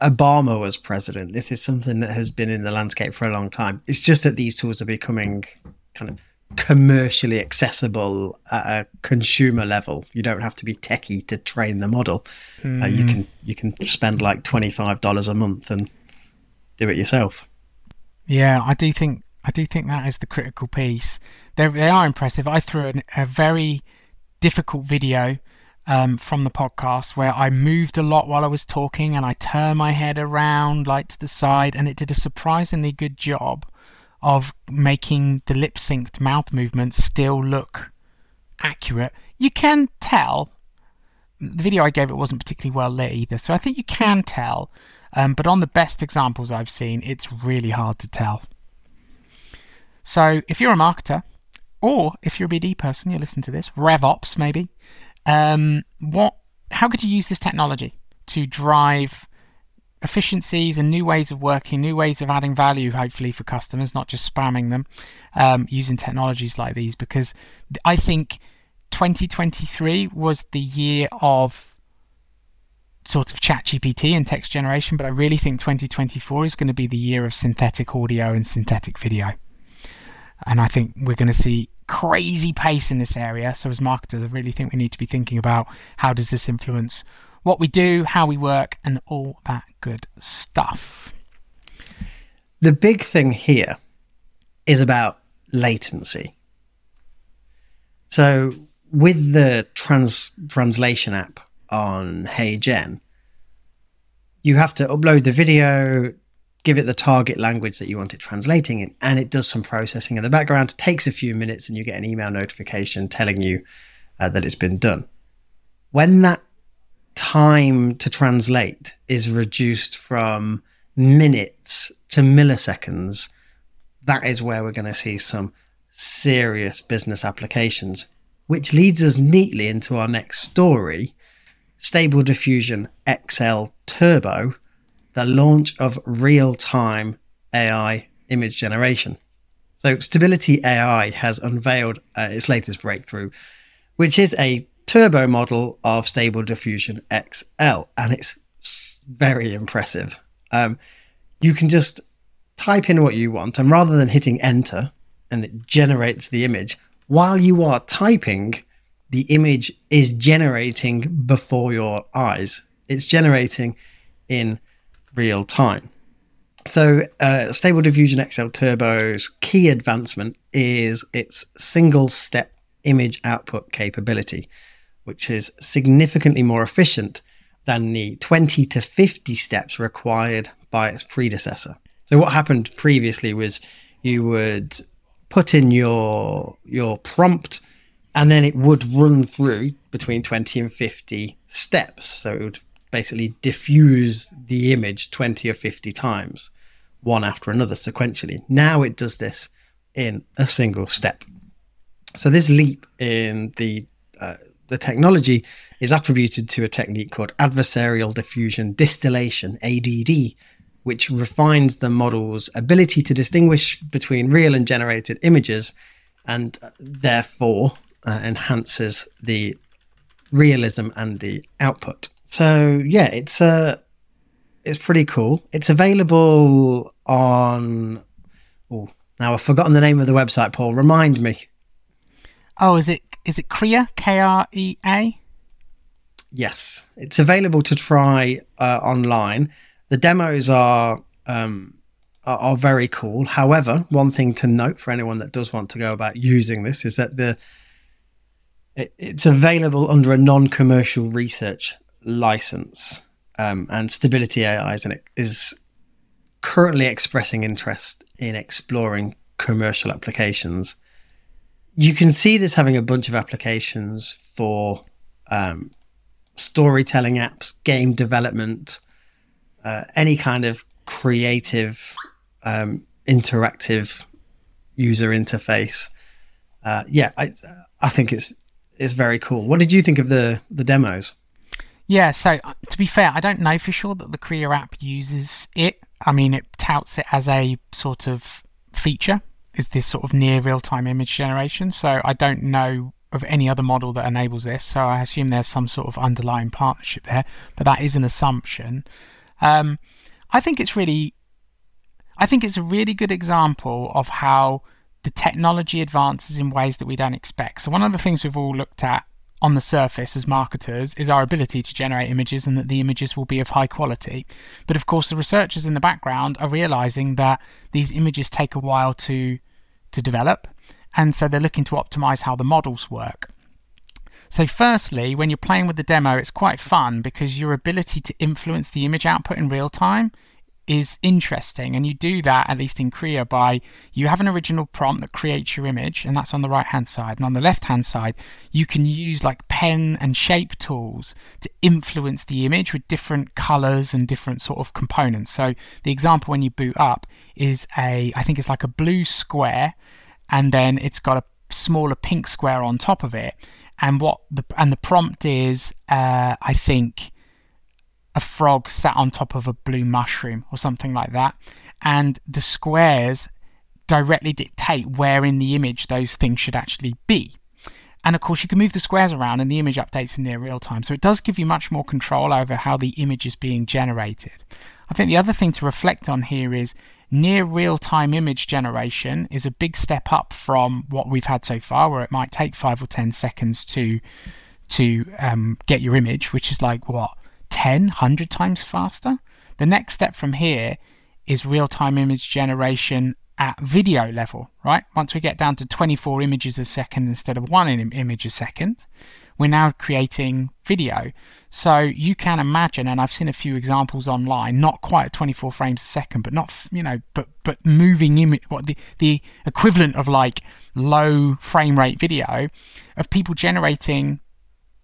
Obama was president. This is something that has been in the landscape for a long time. It's just that these tools are becoming kind of commercially accessible at a consumer level. You don't have to be techie to train the model. Uh, you can you can spend like twenty five dollars a month and do it yourself. Yeah, I do think I do think that is the critical piece. They they are impressive. I threw an, a very difficult video um, from the podcast where I moved a lot while I was talking and I turned my head around like to the side, and it did a surprisingly good job of making the lip synced mouth movements still look accurate. You can tell. The video I gave it wasn't particularly well lit either, so I think you can tell. Um, but on the best examples I've seen, it's really hard to tell. So if you're a marketer, or if you're a BD person, you listen to this, RevOps maybe. Um, what? How could you use this technology to drive efficiencies and new ways of working, new ways of adding value, hopefully for customers, not just spamming them, um, using technologies like these? Because I think 2023 was the year of sort of ChatGPT and text generation, but I really think 2024 is going to be the year of synthetic audio and synthetic video. And I think we're going to see crazy pace in this area. So as marketers, I really think we need to be thinking about how does this influence what we do, how we work, and all that good stuff. The big thing here is about latency. So with the trans translation app on HeyGen, you have to upload the video, give it the target language that you want it translating in, and it does some processing in the background. It takes a few minutes, and you get an email notification telling you uh, that it's been done. When that time to translate is reduced from minutes to milliseconds, that is where we're going to see some serious business applications, which leads us neatly into our next story Stable Diffusion XL Turbo, the launch of real time AI image generation. So, Stability AI has unveiled uh, its latest breakthrough, which is a turbo model of Stable Diffusion XL, and it's very impressive. Um, you can just type in what you want, and rather than hitting enter and it generates the image, while you are typing, the image is generating before your eyes. It's generating in real time. So, uh, Stable Diffusion XL Turbo's key advancement is its single step image output capability, which is significantly more efficient than the 20 to 50 steps required by its predecessor. So, what happened previously was you would put in your your prompt and then it would run through between 20 and 50 steps. So it would basically diffuse the image 20 or 50 times one after another sequentially. Now it does this in a single step. So this leap in the uh, the technology is attributed to a technique called adversarial diffusion distillation ADD which refines the model's ability to distinguish between real and generated images and uh, therefore uh, enhances the realism and the output. So yeah, it's uh it's pretty cool. It's available on. Oh, now I've forgotten the name of the website. Paul, remind me. Oh, is it is it Krea? K R E A. Yes, it's available to try uh, online. The demos are um, are, are very cool. However, one thing to note for anyone that does want to go about using this is that the it, it's available under a non-commercial research license, um, and Stability AI is, an, is currently expressing interest in exploring commercial applications. You can see this having a bunch of applications for um, storytelling apps, game development, uh, any kind of creative, um, interactive user interface. Uh, yeah, I I think it's it's very cool. What did you think of the the demos? Yeah, so uh, to be fair, I don't know for sure that the Krea app uses it. I mean, it touts it as a sort of feature, is this sort of near real time image generation. So I don't know of any other model that enables this. So I assume there's some sort of underlying partnership there, but that is an assumption. Um, I think it's really, I think it's a really good example of how the technology advances in ways that we don't expect. So one of the things we've all looked at on the surface as marketers is our ability to generate images and that the images will be of high quality. But of course, the researchers in the background are realizing that these images take a while to to develop, and so they're looking to optimize how the models work. So, firstly, when you're playing with the demo, it's quite fun because your ability to influence the image output in real time is interesting. And you do that, at least in Krea, by you have an original prompt that creates your image, and that's on the right hand side. And on the left hand side, you can use like pen and shape tools to influence the image with different colors and different sort of components. So, the example when you boot up is a, I think it's like a blue square, and then it's got a smaller pink square on top of it and what the and the prompt is uh, I think a frog sat on top of a blue mushroom or something like that. And the squares directly dictate where in the image those things should actually be. And of course you can move the squares around and the image updates in near real time. So it does give you much more control over how the image is being generated. I think the other thing to reflect on here is near real time image generation is a big step up from what we've had so far, where it might take five or 10 seconds to to um, get your image, which is like what 10, 100 times faster. The next step from here is real time image generation at video level, right? Once we get down to 24 images a second instead of one image a second, we're now creating video. So you can imagine, and I've seen a few examples online, not quite at 24 frames a second, but not you know, but but moving image, what the the equivalent of like low frame rate video of people generating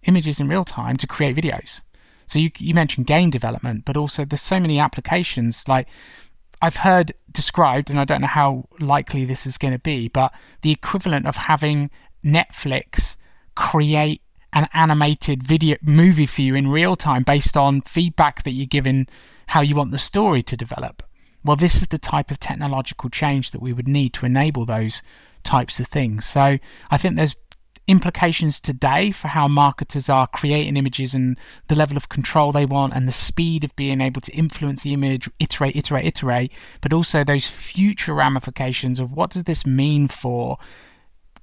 images in real time to create videos. So you you mentioned game development, but also there's so many applications like I've heard described, and I don't know how likely this is going to be, but the equivalent of having Netflix create an animated video movie for you in real time based on feedback that you're given how you want the story to develop. Well, this is the type of technological change that we would need to enable those types of things. So I think there's implications today for how marketers are creating images and the level of control they want and the speed of being able to influence the image, iterate, iterate, iterate, but also those future ramifications of what does this mean for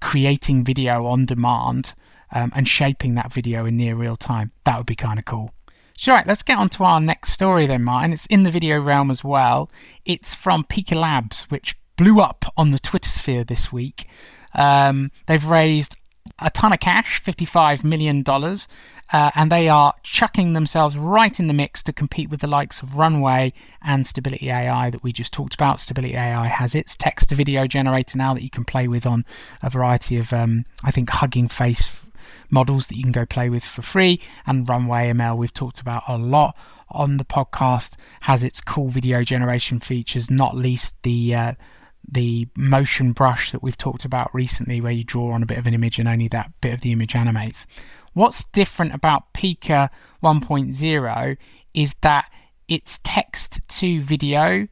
creating video on demand um, and shaping that video in near real time. That would be kind of cool. So, right, let's get on to our next story then, Martin. It's in the video realm as well. It's from Pika Labs, which blew up on the Twitter sphere this week. Um, they've raised a ton of cash, $55 million, uh, and they are chucking themselves right in the mix to compete with the likes of Runway and Stability AI that we just talked about. Stability AI has its text to video generator now that you can play with on a variety of, um, I think, Hugging Face models that you can go play with for free. And Runway ML, we've talked about a lot on the podcast, has its cool video generation features, not least the uh, the motion brush that we've talked about recently, where you draw on a bit of an image and only that bit of the image animates. What's different about Pika 1.0 is that its text to video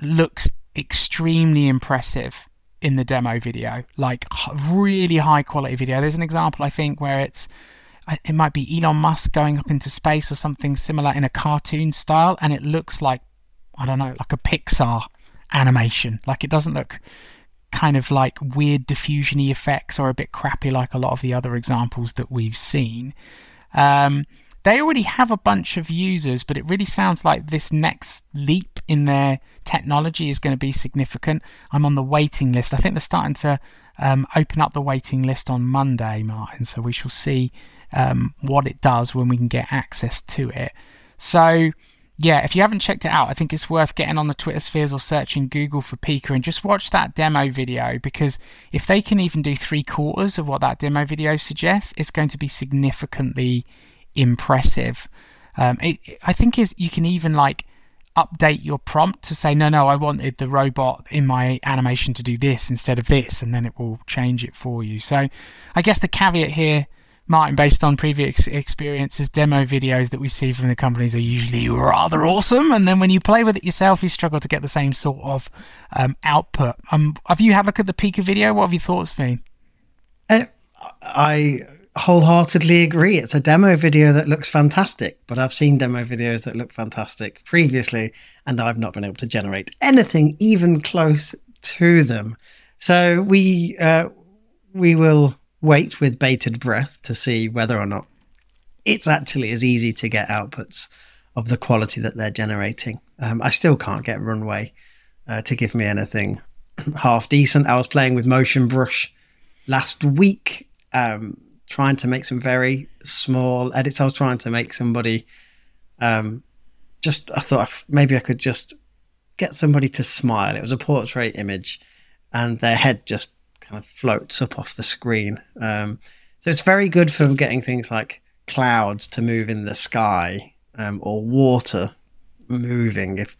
looks extremely impressive in the demo video, like really high quality video. There's an example I think where it's it might be Elon Musk going up into space or something similar in a cartoon style, and it looks like I don't know, like a Pixar animation. Like it doesn't look kind of like weird diffusiony effects or a bit crappy like a lot of the other examples that we've seen. Um, they already have a bunch of users, but it really sounds like this next leap in their technology is going to be significant. I'm on the waiting list. I think they're starting to um, open up the waiting list on Monday, Martin. So we shall see um, what it does when we can get access to it. So yeah, if you haven't checked it out, I think it's worth getting on the Twitter spheres or searching Google for Pika and just watch that demo video because if they can even do three quarters of what that demo video suggests, it's going to be significantly impressive. Um, it, I think is you can even like update your prompt to say no no I wanted the robot in my animation to do this instead of this and then it will change it for you. So I guess the caveat here Martin, based on previous experiences, demo videos that we see from the companies are usually rather awesome. And then when you play with it yourself, you struggle to get the same sort of um, output. Um, have you had a look at the Pika video? What have your thoughts been? Uh, I wholeheartedly agree. It's a demo video that looks fantastic, but I've seen demo videos that look fantastic previously, and I've not been able to generate anything even close to them. So we uh, we will wait with bated breath to see whether or not it's actually as easy to get outputs of the quality that they're generating. Um, I still can't get Runway uh, to give me anything half decent. I was playing with Motion Brush last week, um, trying to make some very small edits. I was trying to make somebody um, just, I thought maybe I could just get somebody to smile. It was a portrait image, and their head just kind of floats up off the screen. Um, so it's very good for getting things like clouds to move in the sky um, or water moving. If,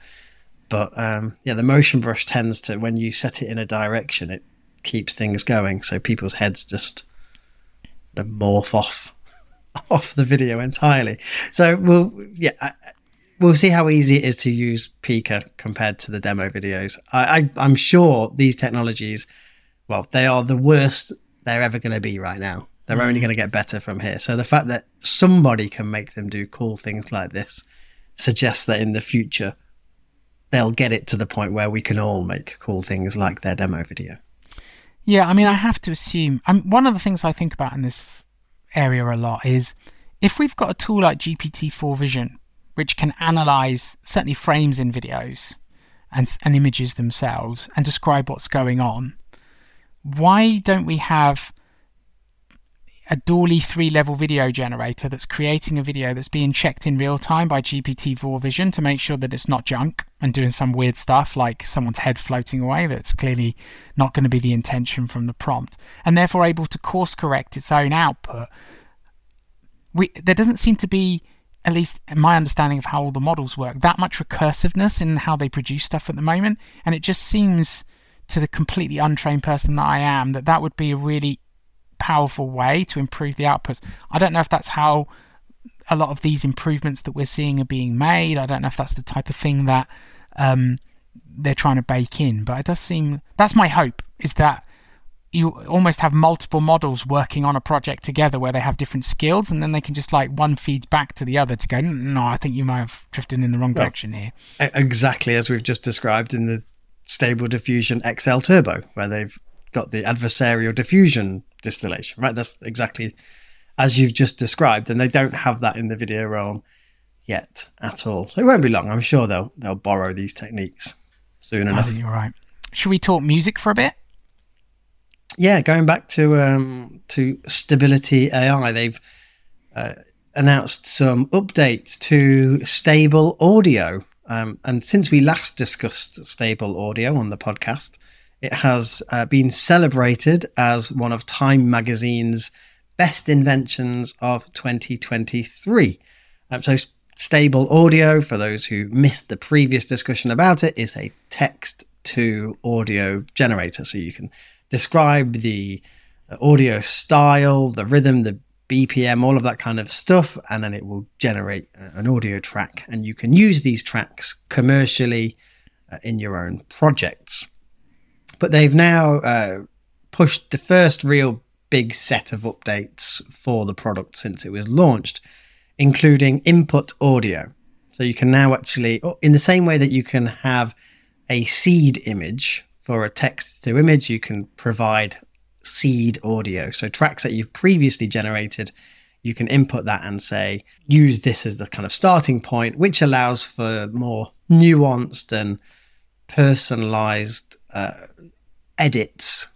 but um, yeah, the motion brush tends to when you set it in a direction, it keeps things going. So people's heads just morph off off the video entirely. So we'll yeah. I, we'll see how easy it is to use Pika compared to the demo videos. I, I, am sure these technologies well, they are the worst they're ever going to be right now. They're mm. only going to get better from here. So the fact that somebody can make them do cool things like this suggests that in the future they'll get it to the point where we can all make cool things like their demo video. Yeah, I mean, I have to assume. Um, one of the things I think about in this area a lot is if we've got a tool like GPT-4 Vision, which can analyze certainly frames in videos and, and images themselves and describe what's going on, why don't we have a DALL-E 3 level video generator that's creating a video that's being checked in real time by GPT-4 Vision to make sure that it's not junk and doing some weird stuff like someone's head floating away that's clearly not going to be the intention from the prompt and therefore able to course correct its own output. We, there doesn't seem to be at least my understanding of how all the models work that much recursiveness in how they produce stuff at the moment and it just seems to the completely untrained person that I am that that would be a really powerful way to improve the outputs. I don't know if that's how a lot of these improvements that we're seeing are being made. I don't know if that's the type of thing that um, they're trying to bake in, but it does seem that's my hope is that you almost have multiple models working on a project together where they have different skills and then they can just like one feeds back to the other to go no i think you might have drifted in the wrong direction here exactly as we've just described in the Stable Diffusion XL Turbo, where they've got the adversarial diffusion distillation, right? That's exactly as you've just described, and they don't have that in the video realm yet at all. So it won't be long. I'm sure they'll they'll borrow these techniques soon enough. I think you're right. Should we talk music for a bit? Yeah, going back to um, to Stability AI, they've uh, announced some updates to Stable Audio, um, and since we last discussed stable audio on the podcast, it has uh, been celebrated as one of Time magazine's best inventions of 2023. Um, so, stable audio, for those who missed the previous discussion about it, is a text to audio generator. So, you can describe the audio style, the rhythm, the BPM, all of that kind of stuff, and then it will generate an audio track. And you can use these tracks commercially uh, in your own projects. But they've now uh, pushed the first real big set of updates for the product since it was launched, including input audio. So you can now actually, oh, in the same way that you can have a seed image for a text to image, you can provide seed audio. So tracks that you've previously generated, you can input that and say, use this as the kind of starting point, which allows for more nuanced and personalized uh, edits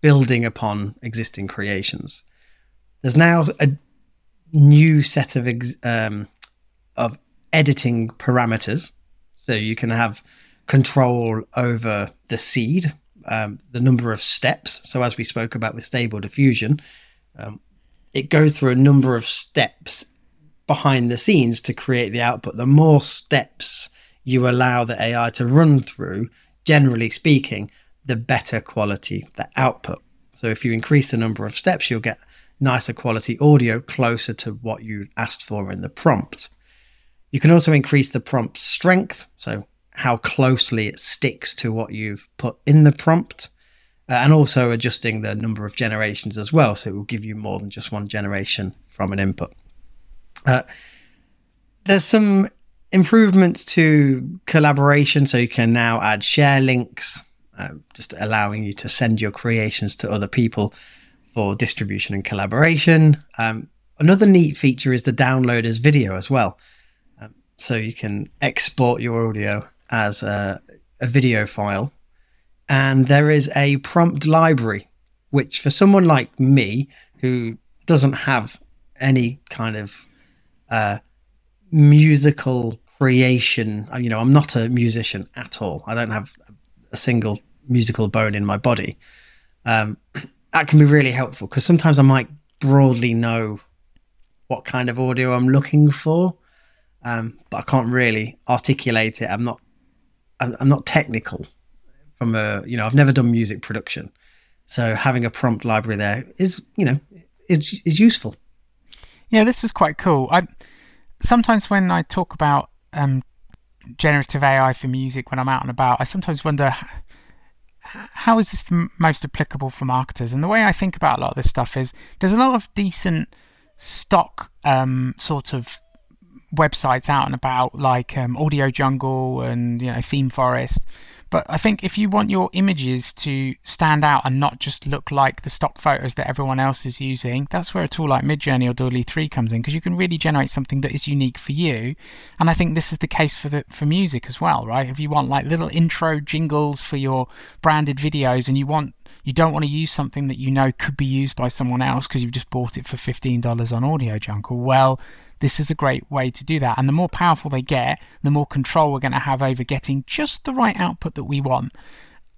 building upon existing creations. There's now a new set of ex- um, of editing parameters, so you can have control over the seed, um, the number of steps. So as we spoke about with stable diffusion, um, it goes through a number of steps behind the scenes to create the output. The more steps you allow the AI to run through, generally speaking, the better quality the output. So if you increase the number of steps, you'll get nicer quality audio closer to what you asked for in the prompt. You can also increase the prompt strength, so how closely it sticks to what you've put in the prompt, uh, and also adjusting the number of generations as well, so it will give you more than just one generation from an input. Uh, there's some improvements to collaboration, so you can now add share links, uh, just allowing you to send your creations to other people for distribution and collaboration. Um, another neat feature is the download as video as well. Um, so you can export your audio as a, a video file. And there is a prompt library, which for someone like me who doesn't have any kind of uh, musical creation, you know, I'm not a musician at all. I don't have a single musical bone in my body. Um, that can be really helpful because sometimes I might broadly know what kind of audio I'm looking for, um, but I can't really articulate it. I'm not, I'm, I'm not technical from a, you know, I've never done music production, so having a prompt library there is, you know, is is useful. Yeah, this is quite cool. I sometimes when I talk about um, generative AI for music when I'm out and about, I sometimes wonder how is this the most applicable for marketers? And the way I think about a lot of this stuff is there's a lot of decent stock um, sort of websites out and about, like um, AudioJungle and you know ThemeForest, but I think if you want your images to stand out and not just look like the stock photos that everyone else is using, that's where a tool like Midjourney or DALL-E 3 comes in because you can really generate something that is unique for you. And I think this is the case for the for music as well, right? If you want like little intro jingles for your branded videos and you want you don't want to use something that you know could be used by someone else because you've just bought it for $15 on AudioJungle. Well, this is a great way to do that. And the more powerful they get, the more control we're going to have over getting just the right output that we want.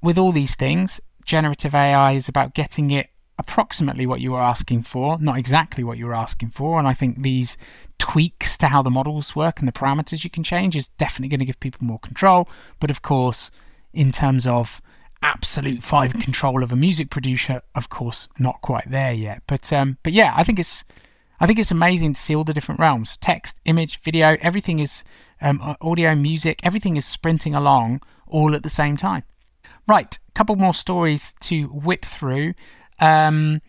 With all these things, generative AI is about getting it approximately what you were asking for, not exactly what you were asking for. And I think these tweaks to how the models work and the parameters you can change is definitely going to give people more control. But of course, in terms of absolute five control of a music producer, of course, not quite there yet. But um, but yeah, I think it's I think it's amazing to see all the different realms text, image, video, everything is um, audio, music, everything is sprinting along all at the same time. Right, a couple more stories to whip through. Um,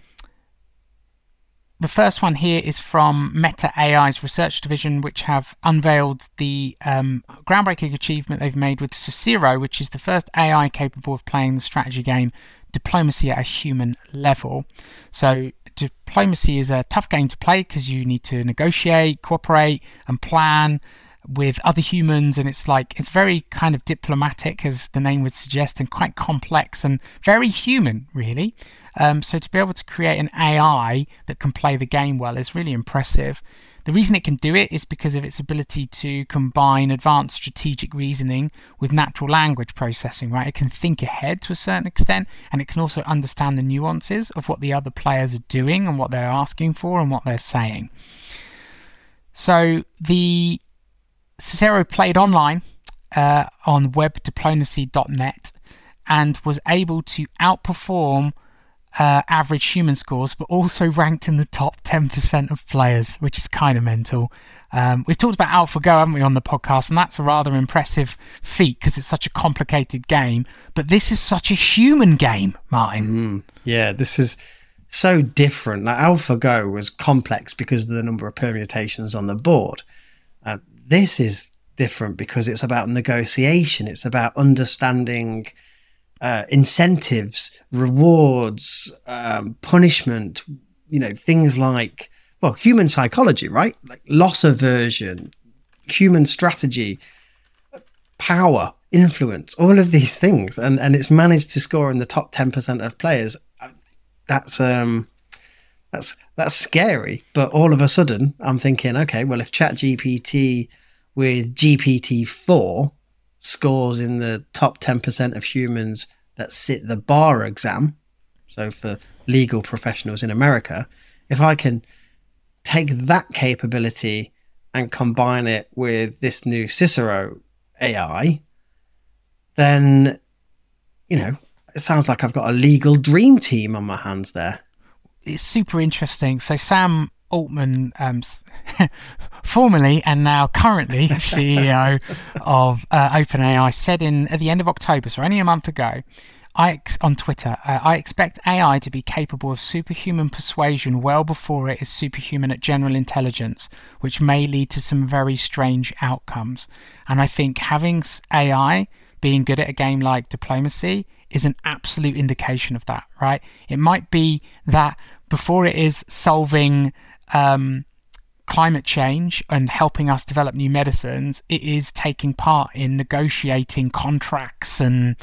the first one here is from Meta AI's research division, which have unveiled the um, groundbreaking achievement they've made with Cicero, which is the first AI capable of playing the strategy game diplomacy at a human level. So diplomacy is a tough game to play because you need to negotiate, cooperate, and plan with other humans and it's like it's very kind of diplomatic as the name would suggest and quite complex and very human really. Um, so to be able to create an ai that can play the game well is really impressive the reason it can do it is because of its ability to combine advanced strategic reasoning with natural language processing, right? It can think ahead to a certain extent and it can also understand the nuances of what the other players are doing and what they're asking for and what they're saying. So the Cicero played online uh, on webdiplomacy.net and was able to outperform uh, average human scores, but also ranked in the top 10% of players, which is kind of mental. Um, we've talked about AlphaGo, haven't we, on the podcast, and that's a rather impressive feat because it's such a complicated game. But this is such a human game, Martin. Mm, yeah, this is so different. Like AlphaGo was complex because of the number of permutations on the board. Uh, this is different because it's about negotiation. It's about understanding uh, incentives, rewards, um, punishment. You know, things like well, human psychology, right? Like loss aversion, human strategy, power, influence, all of these things, and and it's managed to score in the top ten percent of players. That's um, that's that's scary. But all of a sudden, I'm thinking, okay, well, if ChatGPT with GPT four scores in the top ten percent of humans that sit the bar exam, so for legal professionals in America, if I can take that capability and combine it with this new Cicero AI, then, you know, it sounds like I've got a legal dream team on my hands there. It's super interesting. So, Sam Altman, um, formerly and now currently CEO of uh, OpenAI, said in at the end of October, so only a month ago, I ex- on Twitter, uh, I expect AI to be capable of superhuman persuasion well before it is superhuman at general intelligence, which may lead to some very strange outcomes. And I think having AI being good at a game like diplomacy is an absolute indication of that, right? It might be that before it is solving um, climate change and helping us develop new medicines, it is taking part in negotiating contracts and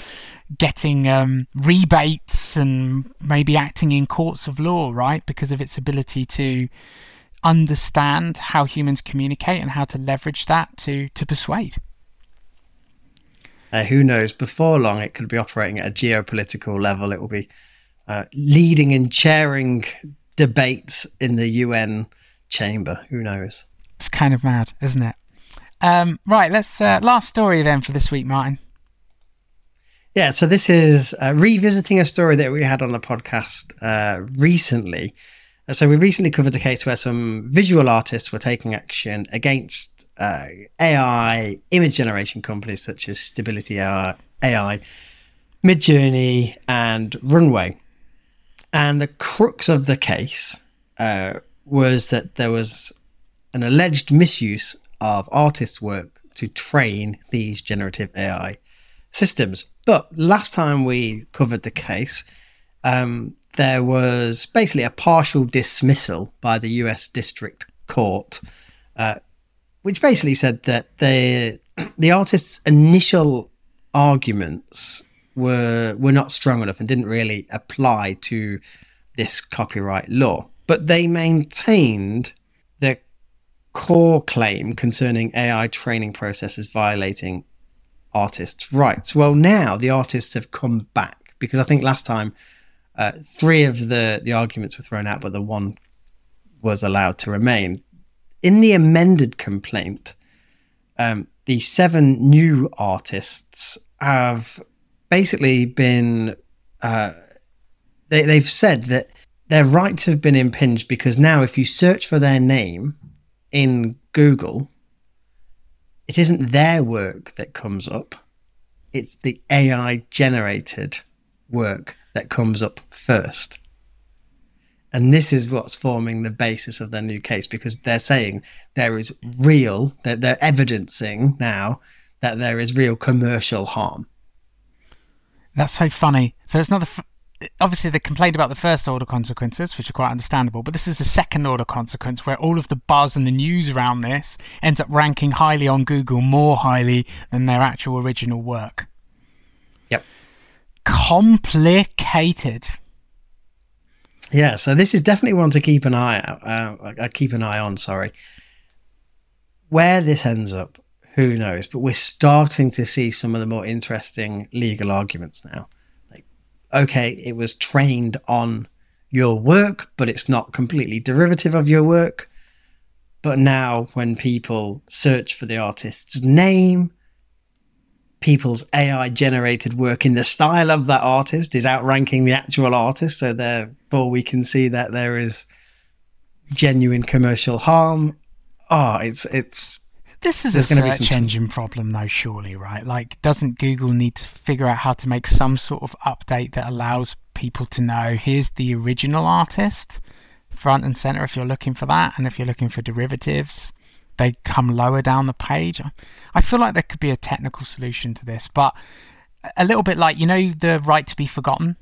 getting um, rebates and maybe acting in courts of law, right? Because of its ability to understand how humans communicate and how to leverage that to to persuade. Uh, who knows? Before long, it could be operating at a geopolitical level. It will be uh, leading and chairing debates in the UN chamber. Who knows? It's kind of mad, isn't it? Um, right, let's uh, last story then for this week, Martin. Yeah, so this is uh, revisiting a story that we had on the podcast uh, recently. Uh, so we recently covered the case where some visual artists were taking action against uh, AI image generation companies such as Stability AI, AI Midjourney, and Runway. And the crux of the case uh, was that there was an alleged misuse of artists' work to train these generative AI systems. But last time we covered the case, um, there was basically a partial dismissal by the US District Court, uh, which basically said that the the artist's initial arguments were were not strong enough and didn't really apply to this copyright law. But they maintained their core claim concerning AI training processes violating artists' rights. Well, now the artists have come back because I think last time uh, three of the, the arguments were thrown out, but the one was allowed to remain. In the amended complaint, um, the seven new artists have basically been uh, they, they've said that their rights have been impinged because now if you search for their name in Google, it isn't their work that comes up. It's the AI generated work that comes up first. And this is what's forming the basis of their new case because they're saying there is real, that they're evidencing now that there is real commercial harm. That's so funny. So it's not the, obviously they complained about the first order consequences, which are quite understandable, but this is a second order consequence where all of the buzz and the news around this ends up ranking highly on Google, more highly than their actual original work. Yep. Complicated. Yeah, so this is definitely one to keep an eye out. Uh, I keep an eye on. Sorry, where this ends up, who knows? But we're starting to see some of the more interesting legal arguments now okay, it was trained on your work, but it's not completely derivative of your work. But now, when people search for the artist's name, people's AI generated work in the style of that artist is outranking the actual artist. So, therefore, we can see that there is genuine commercial harm. Oh, it's it's this is There's a search engine problem, though, surely, right? Like, doesn't Google need to figure out how to make some sort of update that allows people to know here's the original artist front and center if you're looking for that. And if you're looking for derivatives, they come lower down the page. I feel like there could be a technical solution to this, but a little bit like you know the right to be forgotten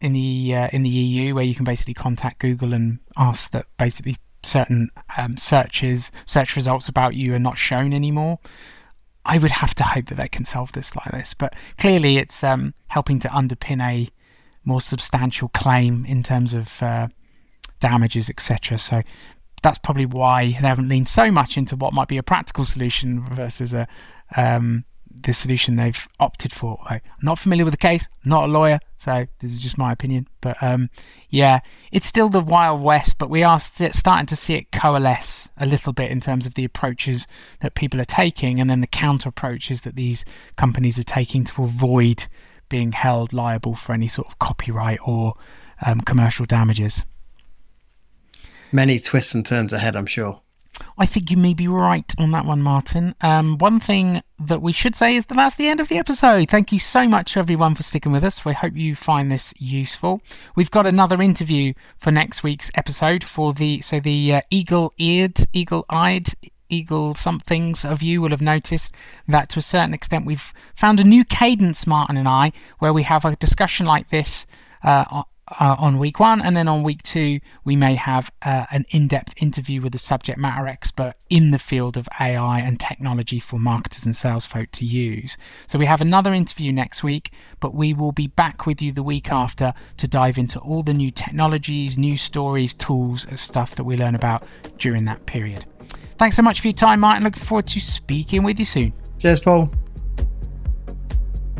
in the uh, in the EU, where you can basically contact Google and ask that basically certain um, searches search results about you are not shown anymore. I would have to hope that they can solve this like this, but clearly it's um, helping to underpin a more substantial claim in terms of uh, damages, etc. So that's probably why they haven't leaned so much into what might be a practical solution versus a um, the solution they've opted for. I'm not familiar with the case, not a lawyer, so this is just my opinion. But um, yeah, it's still the Wild West, but we are st- starting to see it coalesce a little bit in terms of the approaches that people are taking and then the counter approaches that these companies are taking to avoid being held liable for any sort of copyright or um, commercial damages. Many twists and turns ahead, I'm sure. I think you may be right on that one, Martin. Um, one thing that we should say is that that's the end of the episode. Thank you so much, everyone, for sticking with us. We hope you find this useful. We've got another interview for next week's episode for the so the uh, eagle-eared, eagle-eyed, eagle somethings of you will have noticed that to a certain extent we've found a new cadence, Martin and I, where we have a discussion like this. Uh, uh, on week one, and then on week two, we may have uh, an in depth interview with a subject matter expert in the field of AI and technology for marketers and sales folk to use. So, we have another interview next week, but we will be back with you the week after to dive into all the new technologies, new stories, tools, and stuff that we learn about during that period. Thanks so much for your time, Martin. Looking forward to speaking with you soon. Cheers, Paul.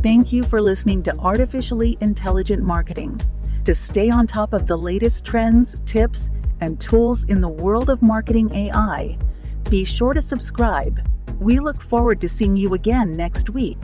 Thank you for listening to Artificially Intelligent Marketing. To stay on top of the latest trends, tips, and tools in the world of marketing AI, be sure to subscribe. We look forward to seeing you again next week.